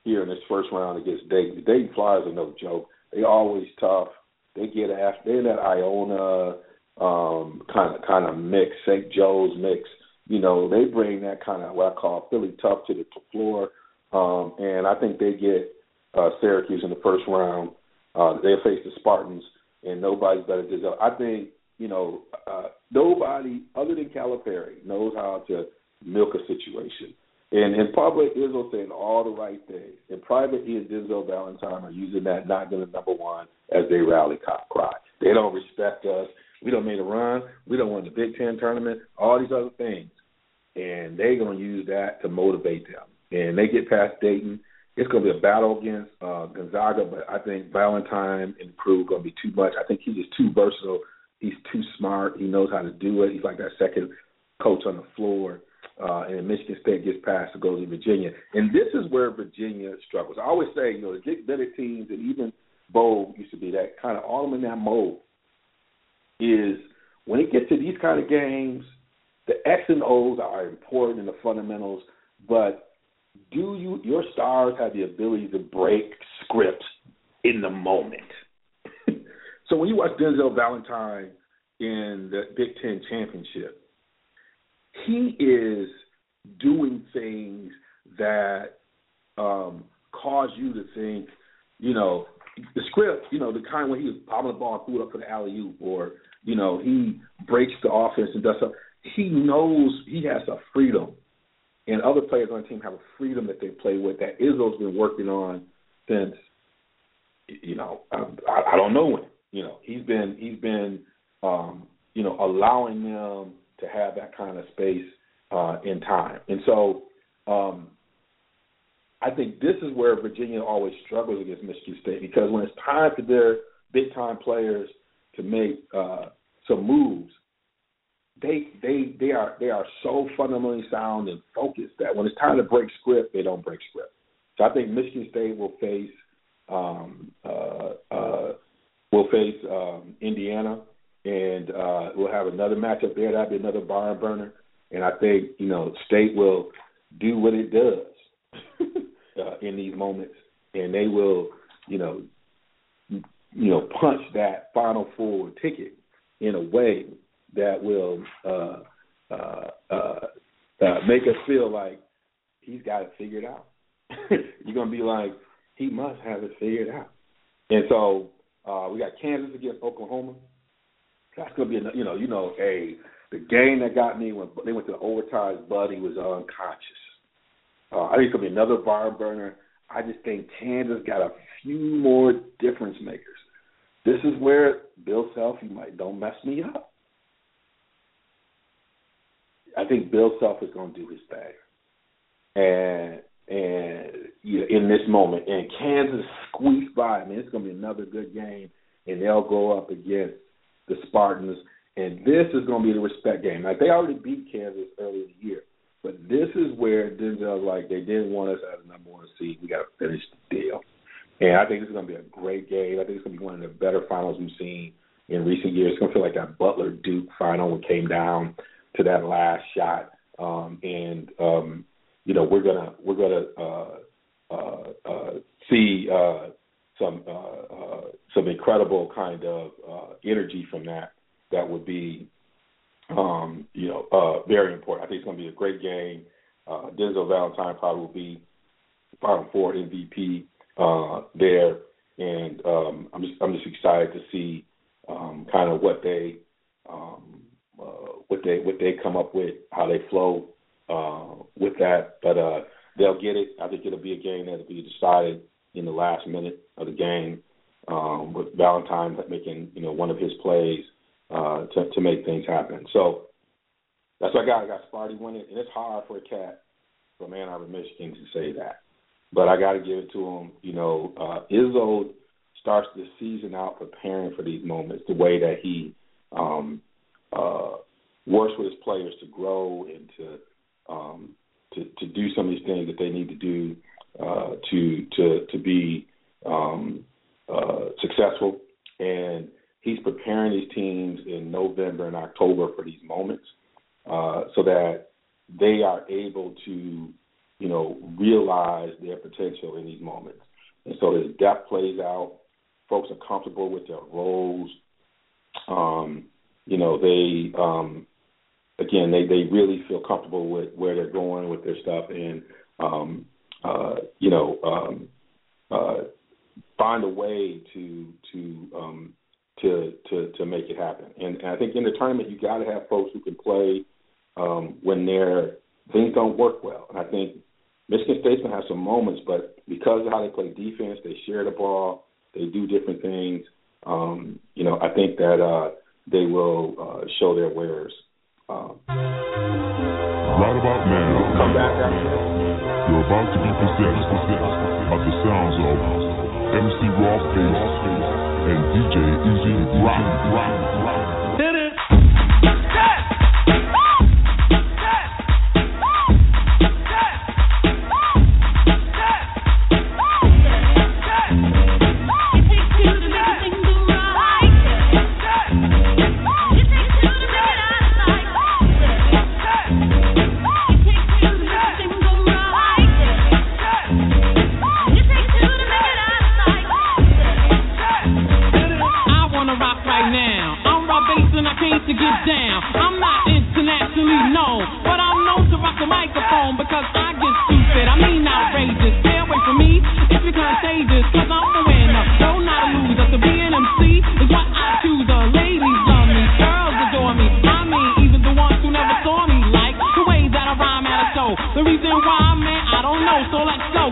here in this first round against Dayton. Dayton Flyers are no joke. They always tough. They get after. They're that Iona um, kind of kind of mix, St. Joe's mix. You know, they bring that kind of what I call Philly tough to the floor, um, and I think they get uh, Syracuse in the first round. Uh, they face the Spartans and nobody's better than Denzel. I think you know uh, nobody other than Calipari knows how to milk a situation. And in public, Izzo saying all the right things. In private, he and Denzel Valentine are using that not going to number one as they rally cop cry. They don't respect us. We don't make a run. We don't win the Big Ten tournament. All these other things, and they're going to use that to motivate them. And they get past Dayton. It's going to be a battle against uh, Gonzaga, but I think Valentine and crew are going to be too much. I think he's just too versatile. He's too smart. He knows how to do it. He's like that second coach on the floor uh, and Michigan State gets past to go to Virginia. And this is where Virginia struggles. I always say, you know, the Dick Bennett teams and even Bo used to be that kind of all them in that mode is when it gets to these kind of games, the X and O's are important in the fundamentals, but do you your stars have the ability to break scripts in the moment? (laughs) so when you watch Denzel Valentine in the Big Ten championship, he is doing things that um, cause you to think, you know, the script, you know, the kind when he was bobbing the ball and threw it up for the alley oop, or you know, he breaks the offense and does stuff. He knows he has a freedom, and other players on the team have a freedom that they play with that Izzo's been working on since, you know, I, I, don't know when. You know, he's been he's been, um, you know, allowing them to have that kind of space uh, in time. And so um, I think this is where Virginia always struggles against Michigan State because when it's time for their big time players to make uh, some moves, they they they are they are so fundamentally sound and focused that when it's time to break script, they don't break script. So I think Michigan State will face um, uh, uh, will face um, Indiana and uh, we'll have another matchup there. That'll be another barn burner, and I think you know State will do what it does (laughs) uh, in these moments, and they will you know you know punch that Final Four ticket in a way that will uh, uh, uh, uh, make us feel like he's got it figured out. (laughs) You're gonna be like, he must have it figured out. And so uh, we got Kansas against Oklahoma. That's gonna be a, you know you know a the game that got me when they went to the overtime. Buddy was unconscious. Uh, I think it's gonna be another barn burner. I just think Kansas got a few more difference makers. This is where Bill Self, you might don't mess me up. I think Bill Self is going to do his thing, and and you know, in this moment, and Kansas squeaked by. I mean, it's going to be another good game, and they'll go up against the Spartans, and this is going to be the respect game. Like they already beat Kansas earlier in the year, but this is where Denzel's like they didn't want us as a number one seed. We got to finish the deal, and I think this is going to be a great game. I think it's going to be one of the better finals we've seen in recent years. It's going to feel like that Butler Duke final when came down to that last shot, um, and um, you know we're gonna we're gonna uh, uh, uh, see. Uh, some uh, uh, some incredible kind of energy from that. That would be, um, you know, very important. I think it's to be a great game. Denzel Valentine probably will be Final Four MVP there, and um, I'm just I'm just excited to see um, kind of what they um, uh, what they what they come up with, how they flow uh, with that. But uh, they'll get it. I think it'll be a game that'll be decided in the last minute of the game, um, with Valentine making you know one of his plays uh, to to make things happen. So that's what I got. I got Sparty winning, and it's hard for a cat from Ann Arbor, Michigan, to say that, but I got to give it to him. You know, uh, Izzo starts the season out preparing for these moments the way that he um, uh, works with his players to grow and to um, to to do some of these things that they need to do uh, to to to be um, uh, successful, and he's preparing these teams in November and October for these moments, uh, so that they are able to, you know, realize their potential in these moments. And so his depth plays out. Folks are comfortable with their roles. Um, you know, they um, again they they really feel comfortable with where they're going with their stuff, and um, uh, you know, um, uh, find a way to to um, to to to make it happen. And, and I think in the tournament, you got to have folks who can play um, when their things don't work well. And I think Michigan State's gonna have some moments, but because of how they play defense, they share the ball, they do different things. Um, you know, I think that uh, they will uh, show their wares. Um, right about now, come back after You're about to be possessed by the sounds of MC Raw Face and DJ Easy rock, rock.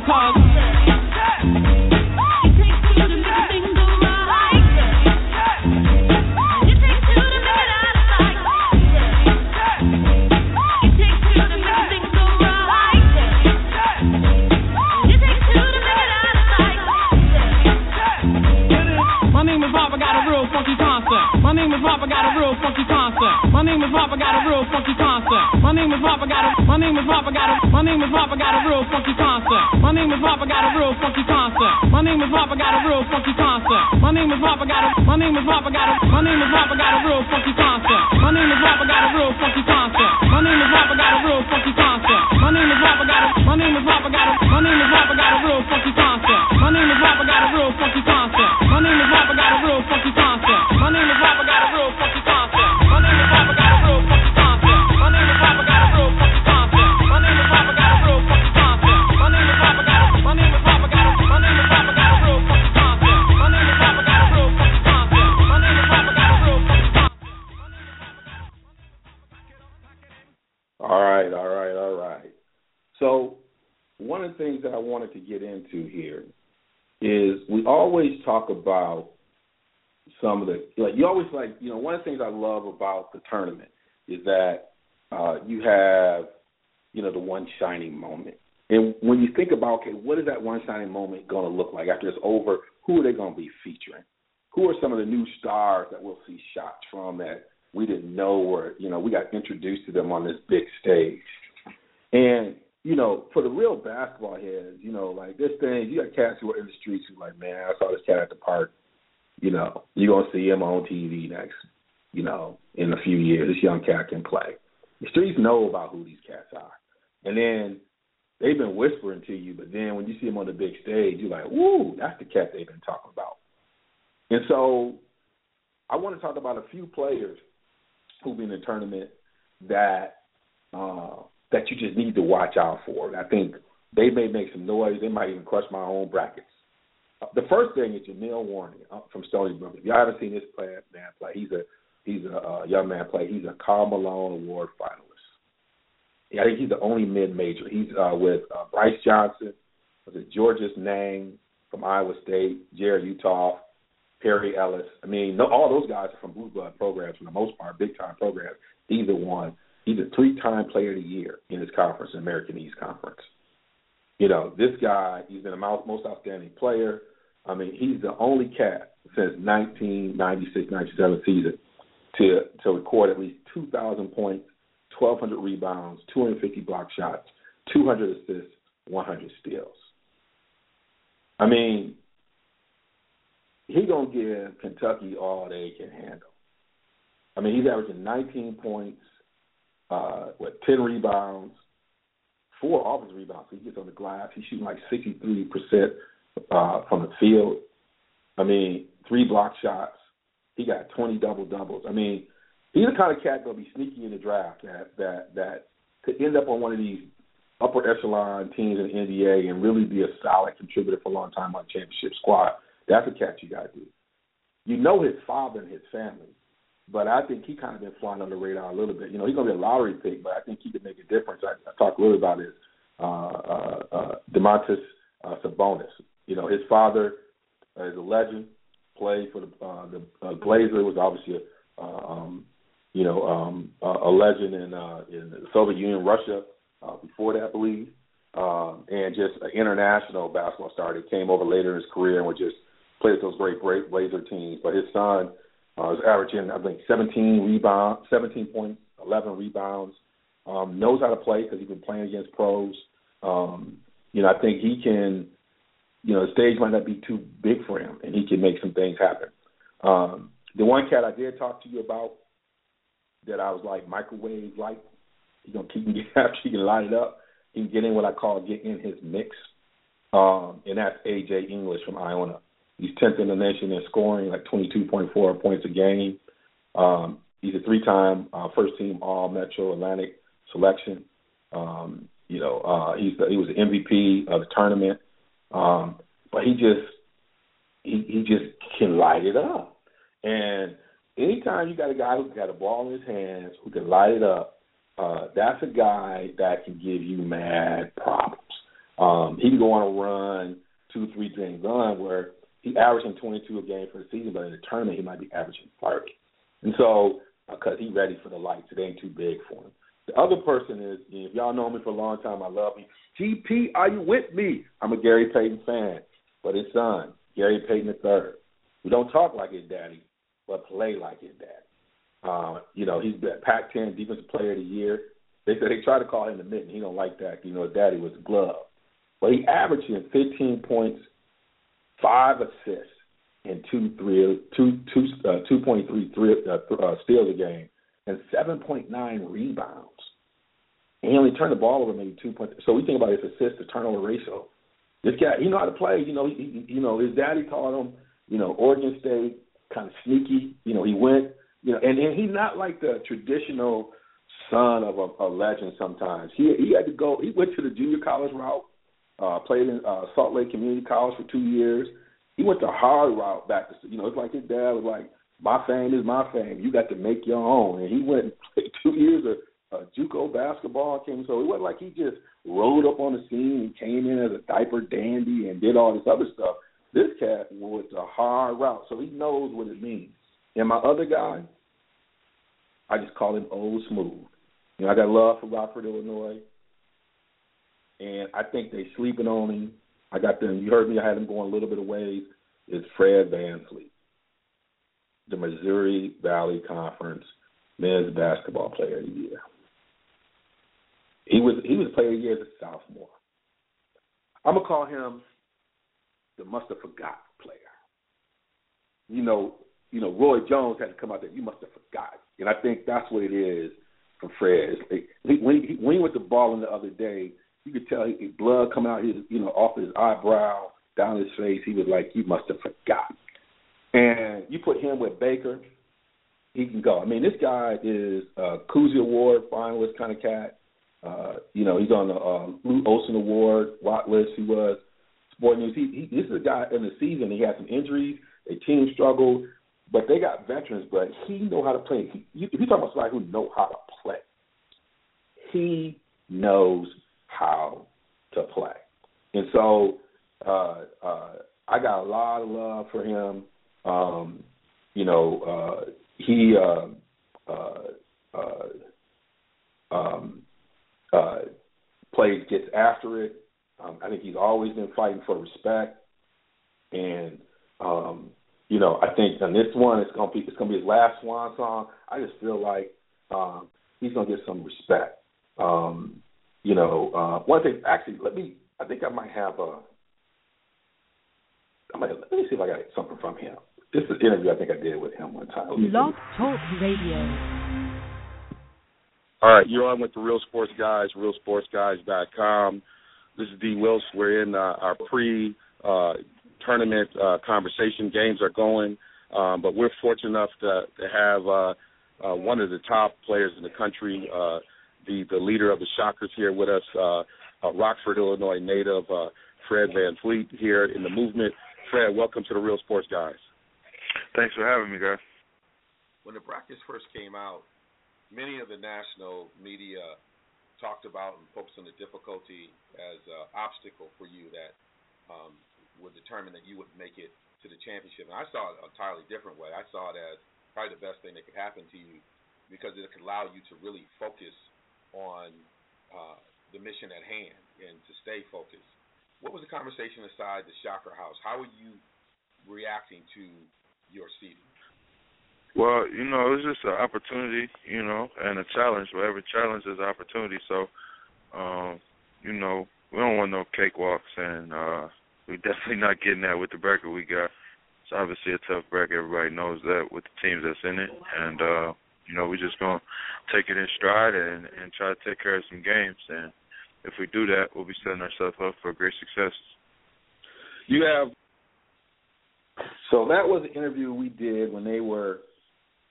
About shining moment going to look like after it's over? Who are they going to be featuring? Who are some of the new stars that we'll see shots from that we didn't know or you know we got introduced to them on this big stage? And you know, for the real basketball heads, you know, like this thing, you got cats who are in the streets who like, man, I saw this cat at the park. You know, you're gonna see him on TV next, you know, in a few years. This young cat can play. The streets know about who these cats are, and then they've been whispering to you, but then when you see them on the big stage, you're like, woo, that's the cat they've been talking about. And so, I want to talk about a few players who've been in the tournament that uh, that you just need to watch out for. And I think they may make some noise. They might even crush my own brackets. Uh, the first thing is Jameel Warney uh, from Stony Brook. If y'all haven't seen this play, man play, he's a he's a uh, young man play. He's a Karl Malone Award finalist. I think he's the only mid major. He's uh, with uh, Brice Johnson, was it Georges Niang from Iowa State, Jarrod Uthoff, Perry Ellis. I mean, no, all those guys are from blue blood programs for the most part, big time programs. Either one. He's a three-time Player of the Year in his conference, American East Conference. You know, this guy, he's been a most outstanding player. I mean, he's the only cat since 1996-97 season to to record at least 2,000 points, 1,200 rebounds, 250 block shots, 200 assists, 100 steals. I mean, he gonna give Kentucky all they can handle. I mean, he's averaging 19 points, uh, what, 10 rebounds, four offensive rebounds. He gets on the glass. He's shooting like 63% uh, from the field. I mean, three block shots. He got 20 double doubles. I mean, he's the kind of cat that'll be sneaky in the draft that that that could end up on one of these upper echelon teams in the NBA and really be a solid contributor for a long time on the championship squad. That's a cat you got to do. you know his father and his family, but I think he kind of been flying under the radar a little bit. You know, he's gonna be a lottery pick, but I think he could make a difference. I, I talked a little about his uh, uh, uh, Domantas uh, Sabonis. You know, his father uh, is a legend. Played for the uh, the uh, Blazer was obviously a uh, um, you know um, a legend in uh, in the Soviet Union, Russia. Uh, before that, I believe, um, and just an international basketball star that came over later in his career and was just played with those great great Blazer teams. But his son uh, is averaging I think 17 rebounds, 17 points, 11 rebounds. Um, knows how to play because he's been playing against pros. Um, you know, I think he can. You know, the stage might not be too big for him, and he can make some things happen. Um, the one cat I did talk to you about that I was like microwave like, he gonna keep get (laughs) after he can light it up. He can get in what I call get in his mix, um, and that's AJ English from Iona. He's tenth in the nation in scoring, like twenty two point four points a game. Um, he's a three time uh, first team All Metro Atlantic selection. Um, you know, uh, he's the, he was the MVP of the tournament, um, but he just he he just can light it up. And anytime you got a guy who's got a ball in his hands who can light it up, uh, that's a guy that can give you mad problems. Um, he can go on a run, two, three game run where he averaging 22 a game for the season, but in the tournament he might be averaging 30. And so, because uh, he's ready for the lights, it ain't too big for him. The other person is, if y'all know me for a long time, I love him. GP, are you with me? I'm a Gary Payton fan, but his son, Gary Payton III, we don't talk like his daddy, but play like his dad. Uh, you know, he's been Pac-10 Defensive Player of the Year. They said they try to call him the mitten. He don't like that. You know, his daddy was the glove. But he averaging 15 points, five assists, and two three two two uh, two point three three uh, uh, steals a game, and seven point nine rebounds. And he only turned the ball over maybe two points. So we think about his assist to turnover ratio. This guy, he know how to play. You know, he, you know his daddy taught him. You know, Oregon State kind of sneaky. You know, he went. You know, and, and he's not like the traditional son of a, a legend. Sometimes he he had to go. He went to the junior college route. Uh, played in uh, Salt Lake Community College for two years. He went the hard route back to you know. It's like his dad was like, "My fame is my fame. You got to make your own." And he went and played two years of uh, JUCO basketball came. So it wasn't like he just rode up on the scene and came in as a diaper dandy and did all this other stuff. This cat was a hard route, so he knows what it means. And my other guy, I just call him Old Smooth. You know, I got love for Rockford, Illinois, and I think they sleeping on him. I got them. You heard me. I had him going a little bit of ways. Is Fred VanVleet, the Missouri Valley Conference men's basketball player of the year. He was he was player of the year as a sophomore. I'm gonna call him the must have forgot player. You know, you know, Roy Jones had to come out there. You must have forgot, and I think that's what it is for Fred. Like, when he when he went to balling the other day, you could tell he, blood coming out his you know off his eyebrow down his face. He was like, you must have forgot. And you put him with Baker, he can go. I mean, this guy is a Cousy Award finalist kind of cat. Uh, you know, he's on the uh, Lute Olson Award watch list. He was Sport News. He, he this is a guy in the season. He had some injuries. A team struggled, but they got veterans. But he know how to play. He, you, if you talk about somebody who know how to play, he knows how to play. And so uh, uh, I got a lot of love for him. Um, you know, uh, he uh, uh, uh, um, uh, plays gets after it. Um, I think he's always been fighting for respect, and um, you know I think on this one it's gonna be it's gonna be his last swan song. I just feel like um, he's gonna get some respect. Um, you know, uh, one thing actually, let me. I think I might have a. I might let me see if I got something from him. This is an interview I think I did with him one time. Blog Talk Radio. All right, you're on with the Real Sports Guys, realsportsguys.com. This is D. Wills. We're in uh, our pre uh, tournament uh, conversation. Games are going, um, but we're fortunate enough to, to have uh, uh, one of the top players in the country, uh, the the leader of the Shockers, here with us, uh, uh, Rockford, Illinois native uh, Fred VanVleet here in the movement. Fred, welcome to the Real Sports Guys. Thanks for having me, guys. When the brackets first came out, many of the national media talked about and focused on the difficulty as an obstacle for you that um, would determine that you would make it to the championship. And I saw it an entirely different way. I saw it as probably the best thing that could happen to you because it could allow you to really focus on uh, the mission at hand and to stay focused. What was the conversation inside the Shocker House? How were you reacting to your seating? Well, you know, it's just an opportunity, you know, and a challenge. But every challenge is an opportunity. So, um, you know, we don't want no cakewalks, and uh, we definitely not getting that with the bracket we got. It's obviously a tough bracket. Everybody knows that with the teams that's in it, and uh, you know, we're just gonna take it in stride and and try to take care of some games. And if we do that, we'll be setting ourselves up for great success. You have so that was an interview we did when they were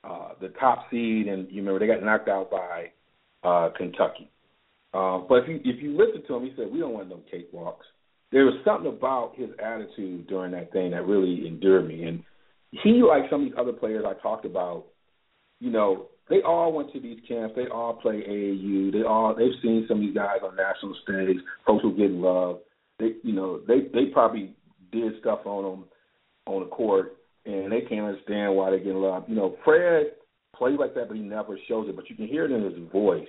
uh, the top seed, and you remember they got knocked out by uh, Kentucky. Uh, but if you if you listen to him, he said we don't want no cakewalks. There was something about his attitude during that thing that really endured me, and he, like some of these other players I talked about, you know, they all went to these camps. They all play AAU. They all they've seen some of these guys on national stage, folks who get love. They, you know, they they probably did stuff on them on the court, and they can't understand why they're getting love. You know, Fred plays like that, but he never shows it. But you can hear it in his voice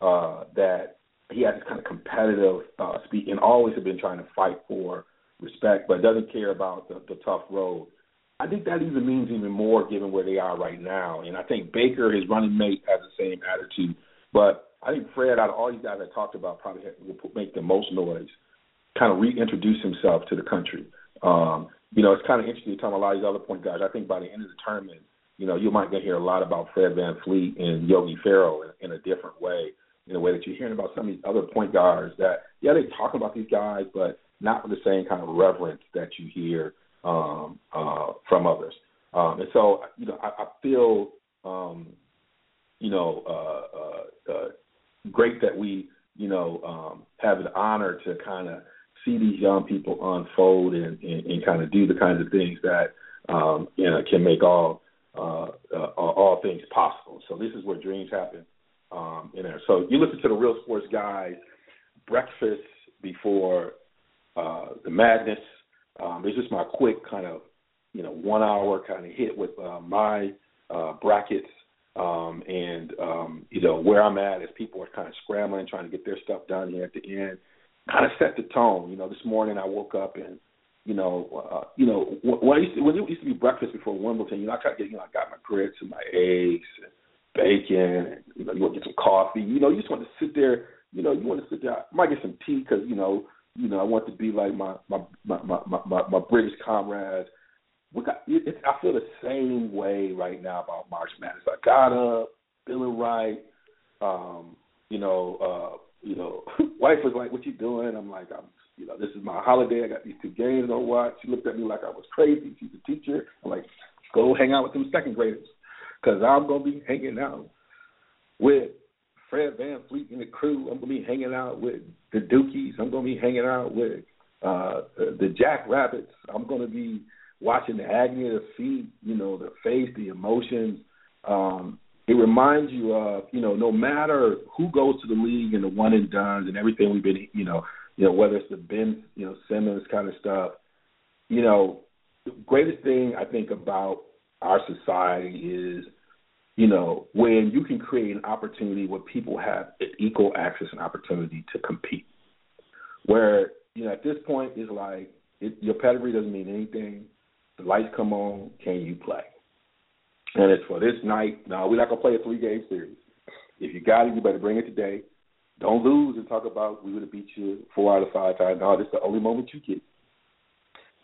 uh, that he has this kind of competitive uh, speak, and always have been trying to fight for respect, but doesn't care about the, the tough road. I think that even means even more given where they are right now. And I think Baker, his running mate, has the same attitude. But I think Fred, out of all these guys I talked about, probably will make the most noise, kind of reintroduce himself to the country. Um, you know, it's kind of interesting talking a lot of these other point guys. I think by the end of the tournament, you know, you might get hear a lot about Fred VanVleet and Yogi Ferrell in, in a different way, in a way that you're hearing about some of these other point guards that, yeah, they talk about these guys, but not with the same kind of reverence that you hear um, uh, from others. Um, and so, you know, I, I feel, um, you know, uh, uh, uh, great that we, you know, um, have the honor to kind of see these young people unfold and, and, and kind of do the kinds of things that um, you know can make all uh, uh, all things possible. So this is where dreams happen um, in there. So you listen to the Real Sports Guys breakfast before uh, the madness. Um, this is my quick kind of you know one hour kind of hit with uh, my uh, brackets um, and um, you know where I'm at as people are kind of scrambling trying to get their stuff done here at the end kind of set the tone. You know, this morning I woke up and you know, uh, you know, when, I used to, when it used to be breakfast before Wimbledon, you know, I tried to get, you know, I got my grits and my eggs and bacon, and you know, you want to get some coffee. You know, you just want to sit there. You know, you want to sit there. I might get some tea because you know, you know, I want to be like my my my my my, my British comrades. We got. It, it, I feel the same way right now about March Madness. I got up, feeling right. Um, you know, uh, you know, (laughs) wife was like, "What you doing?" I'm like, "I'm, you know, this is my holiday. I got these two games to watch." She looked at me like I was crazy. She's a teacher. I'm like, "Go hang out with them second graders, because I'm gonna be hanging out with Fred VanVleet and the crew. I'm gonna be hanging out with the Dukies. I'm gonna be hanging out with uh the Jack Rabbits. I'm gonna be watching the agony of defeat. You know, the face, the emotions." Um, it reminds you of you know no matter who goes to the league and the one and dones and everything we've been you know you know whether it's the Ben you know Simmons kind of stuff you know the greatest thing I think about our society is you know when you can create an opportunity where people have equal access and opportunity to compete. Where you know at this point is like it, your pedigree doesn't mean anything. The lights come on can you play and it's for this night. Now we're not gonna play a three game series. If you got it, you better bring it today. Don't lose and talk about we would have beat you four out of five times. No, this is the only moment you get,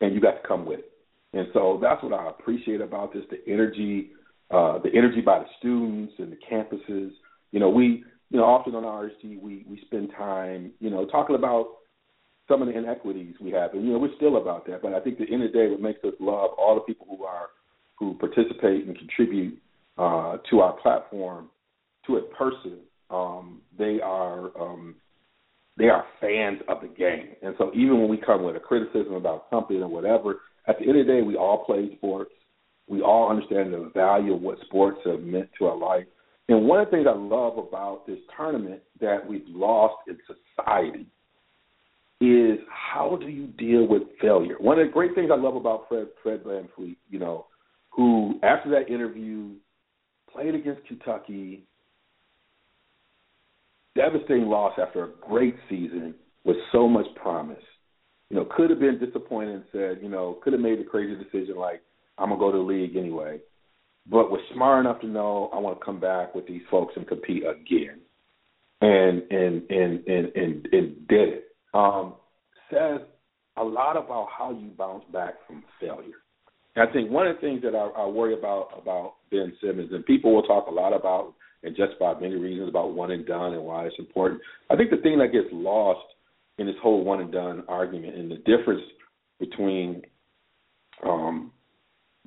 and you got to come with it. And so that's what I appreciate about this: the energy, uh, the energy by the students and the campuses. You know, we, you know, often on RSG we we spend time, you know, talking about some of the inequities we have, and you know, we're still about that. But I think at the end of the day, what makes us love all the people who are who participate and contribute uh, to our platform to a person, um, they are um, they are fans of the game. And so even when we come with a criticism about something or whatever, at the end of the day, we all play sports. We all understand the value of what sports have meant to our life. And one of the things I love about this tournament that we've lost in society is how do you deal with failure? One of the great things I love about Fred Fred you know, who after that interview played against Kentucky, devastating loss after a great season with so much promise. You know, could have been disappointed and said, you know, could have made the crazy decision like, I'm gonna go to the league anyway. But was smart enough to know I want to come back with these folks and compete again. And and and and and, and did it. Um, says a lot about how you bounce back from failure. And I think one of the things that I, I worry about about Ben Simmons, and people will talk a lot about, and just about many reasons about one and done and why it's important. I think the thing that gets lost in this whole one and done argument and the difference between um,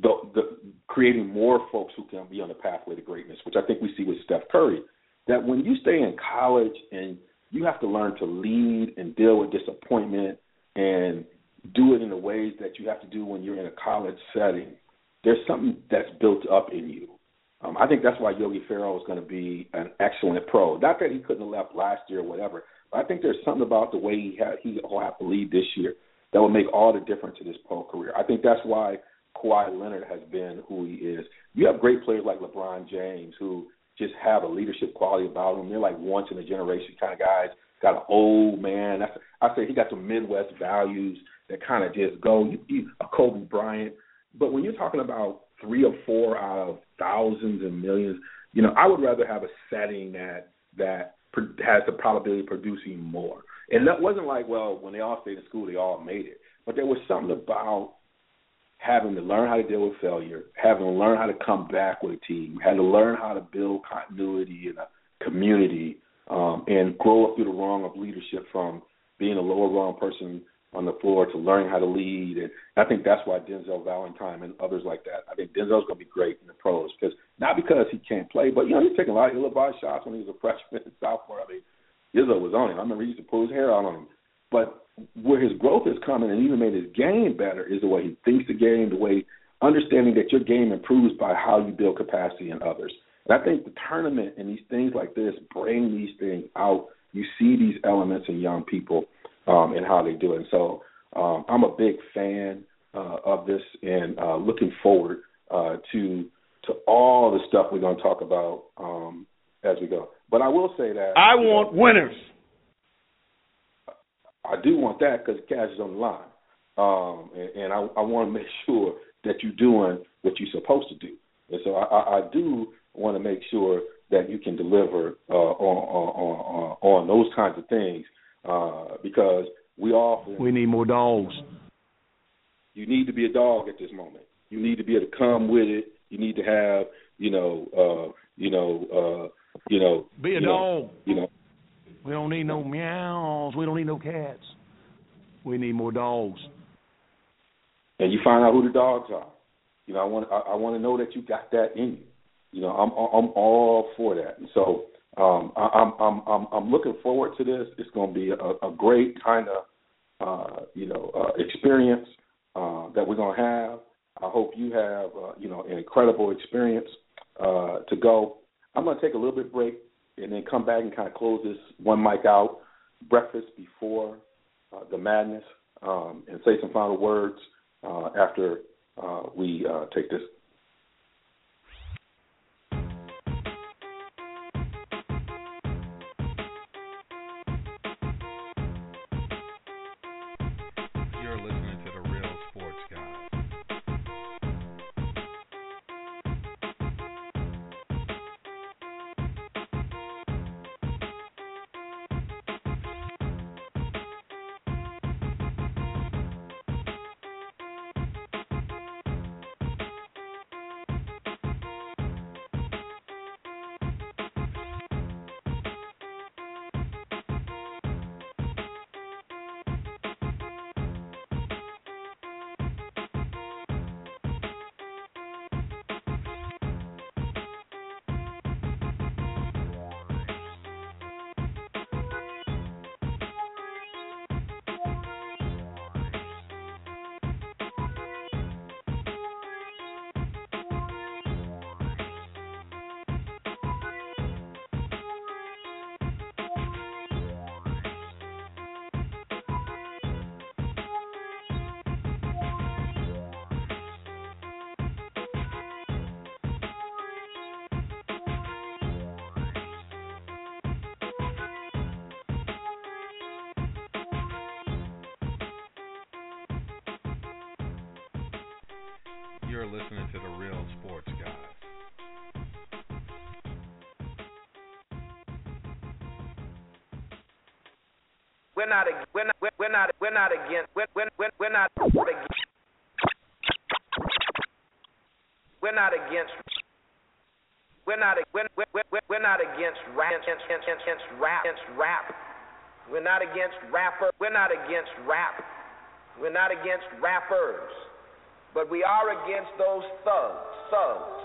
the, the creating more folks who can be on the pathway to greatness, which I think we see with Steph Curry, that when you stay in college and you have to learn to lead and deal with disappointment and do it in the ways that you have to do when you're in a college setting, there's something that's built up in you. Um, I think that's why Yogi Ferrell is going to be an excellent pro. Not that he couldn't have left last year or whatever, but I think there's something about the way he had, he will have to lead this year that will make all the difference in his pro career. I think that's why Kawhi Leonard has been who he is. You have great players like LeBron James who just have a leadership quality about them. They're like once in a generation kind of guys. Got an old man. That's, I say he got some Midwest values that kind of just go. You, you, a Kobe Bryant. But when you're talking about three or four out of thousands and millions, you know, I would rather have a setting that that has the probability of producing more. And that wasn't like, well, when they all stayed in school, they all made it. But there was something about having to learn how to deal with failure, having to learn how to come back with a team, had to learn how to build continuity in a community, um, and grow up through the rung of leadership from being a lower rung person on the floor to learning how to lead. And I think that's why Denzel Valentine and others like that. I think Denzel's going to be great in the pros because not because he can't play, but you know he's taking a lot of ill-advised shots when he was a freshman in sophomore. I mean, Izzo was on him. I remember he used to pull his hair out on him. But where his growth is coming and even made his game better is the way he thinks the game, the way understanding that your game improves by how you build capacity in others. And I think the tournament and these things like this bring these things out. You see these elements in young people um, and how they do it. And so um, I'm a big fan uh, of this and uh, looking forward uh, to to all the stuff we're going to talk about um, as we go. But I will say that I want know, winners. I do want that because cash is on the line, um, and, and I, I want to make (laughs) sure that you're doing what you're supposed to do. And so I, I do want to make sure that you can deliver uh, on, on, on on those kinds of things uh, because we often we need more dogs. You need to be a dog at this moment. You need to be able to come with it. You need to have you know uh, you know uh, you know be a you dog. Know, you know we don't need no meows. We don't need no cats. We need more dogs. And you find out who the dogs are. You know, I want I, I want to know that you got that in you. You know, I'm I'm all for that. And so um, I, I'm I'm I'm I'm looking forward to this. It's going to be a, a great kind of uh, you know uh, experience uh, that we're going to have. I hope you have uh, you know an incredible experience uh, to go. I'm going to take a little bit break and then come back and kind of close this one mic out, breakfast before uh, the madness, um, and say some final words uh, after uh, we uh, take this you're listening to the Real Sports Guy. We're not. We're not. We're not. We're not against. We're, we're, we're, we're not. ag- We're not against. We're not. We're, we're, we're, not against rap. Against, against, against rap. Against rap. We're not against rapper. We're not against rap. We're not against rappers. But we are against those thugs. Thugs.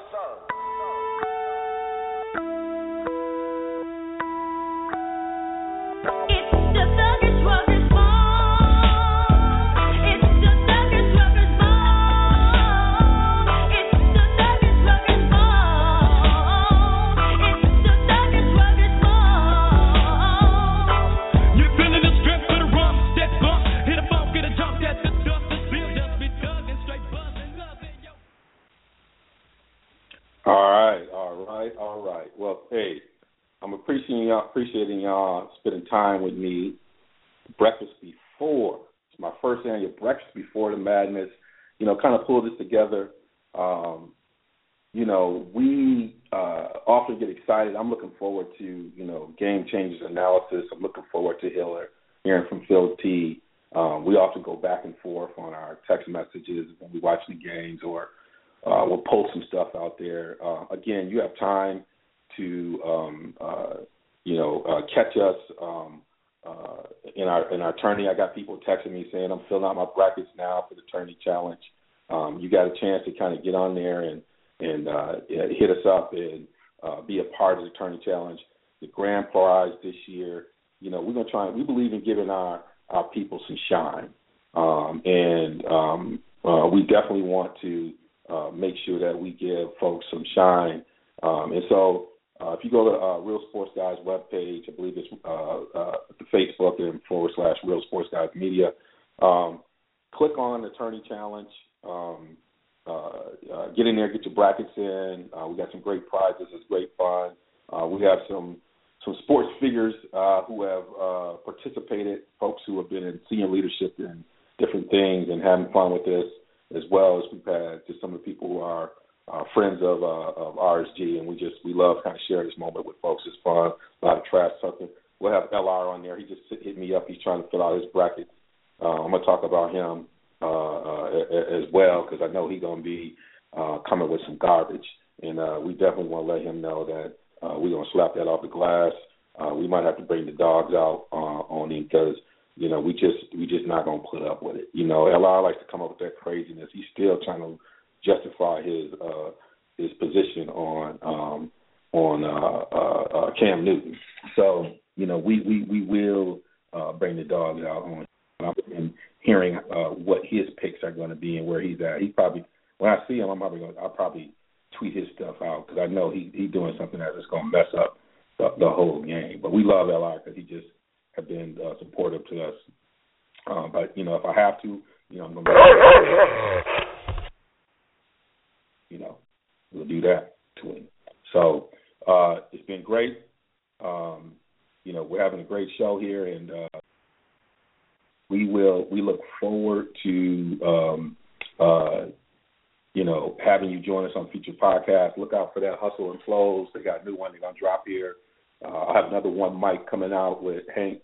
Time with me. Breakfast before it's my first annual breakfast before the madness. You know, kind of pull this together. Um, you know, we uh, often get excited. I'm looking forward to you know game changes analysis. I'm looking forward to Hiller hearing from Phil T. Um, we often go back and forth on our text messages when we watch the games or uh, we'll post some stuff out there. Uh, again, you have time to um, uh, you know uh, catch us um, uh, in our in our tourney. I got people texting me saying I'm filling out my brackets now for the tourney challenge. Um, you got a chance to kind of get on there and and uh, hit us up and uh, be a part of the tourney challenge. The grand prize this year, you know, we're gonna try. We believe in giving our our people some shine, um, and um, uh, we definitely want to uh, make sure that we give folks some shine. Um, and so, uh, if you go to uh, Real Sports Guys webpage, I believe it's uh, uh, the Facebook and forward slash Real Sports Guys Media. Um, click on Attorney Challenge. Um, uh, uh, get in there, get your brackets in. Uh, we got some great prizes. It's great fun. Uh, we have some some sports figures uh, who have uh, participated, folks who have been in senior leadership in different things and having fun with this, as well as we've had just some of the people who are uh, friends of uh, of RSG, and we just we love kind of share this moment with folks. It's fun, a lot of trash talking. We'll have LR on there. He just hit me up. He's trying to fill out his bracket. Uh, I'm gonna talk about him uh, uh, as well because I know he's gonna be uh, coming with some garbage, and uh, we definitely want to let him know that uh, we're gonna slap that off the glass. Uh, we might have to bring the dogs out uh, on him because you know we just we just not gonna put up with it. You know, LR likes to come up with that craziness. He's still trying to justify his uh, his position on um, on uh, uh, uh, Cam Newton. So you know we we we will uh, bring the dogs out on and hearing uh, what his picks are going to be and where he's at. He probably when I see him, I'm probably going. I'll probably tweet his stuff out because I know he he's doing something that's just going to mess up the, the whole game. But we love LR because he just have been uh, supportive to us. Uh, but you know, if I have to, you know, I'm going (laughs) to. You know, we'll do that to him. So uh, it's been great. Um, you know, we're having a great show here, and uh, we will. We look forward to um, uh, you know having you join us on future podcasts. Look out for that Hustle and Flows. They got a new one they're gonna drop here. Uh, I have another One Mic, coming out with Hank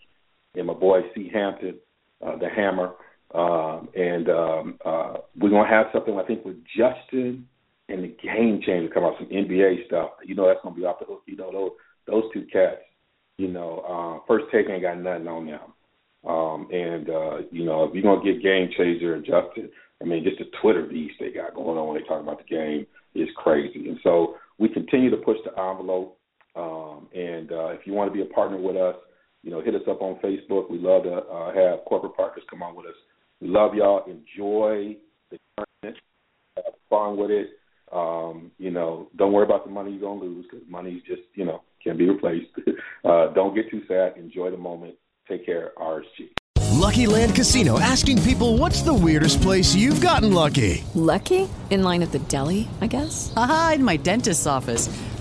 and my boy C. Hampton, uh, the Hammer, um, and um, uh, we're gonna have something I think with Justin and the Game Changer come out some NBA stuff. You know that's gonna be off the hook. You know those those two cats. You know, uh, first take ain't got nothing on them. Um, and uh, you know, if you're gonna get Game Changer and Justin, I mean, just the Twitter beast they got going on when they talk about the game is crazy. And so we continue to push the envelope. Um, and uh, if you want to be a partner with us, you know, hit us up on Facebook. We love to uh, have corporate partners come on with us. We love y'all. Enjoy the tournament. Have fun with it. Um, you know, don't worry about the money you're gonna lose because money's just, you know, can be replaced. (laughs) uh, don't get too sad. Enjoy the moment. Take care. RSG. Lucky Land Casino asking people what's the weirdest place you've gotten lucky? Lucky? In line at the deli, I guess? Aha, in my dentist's office.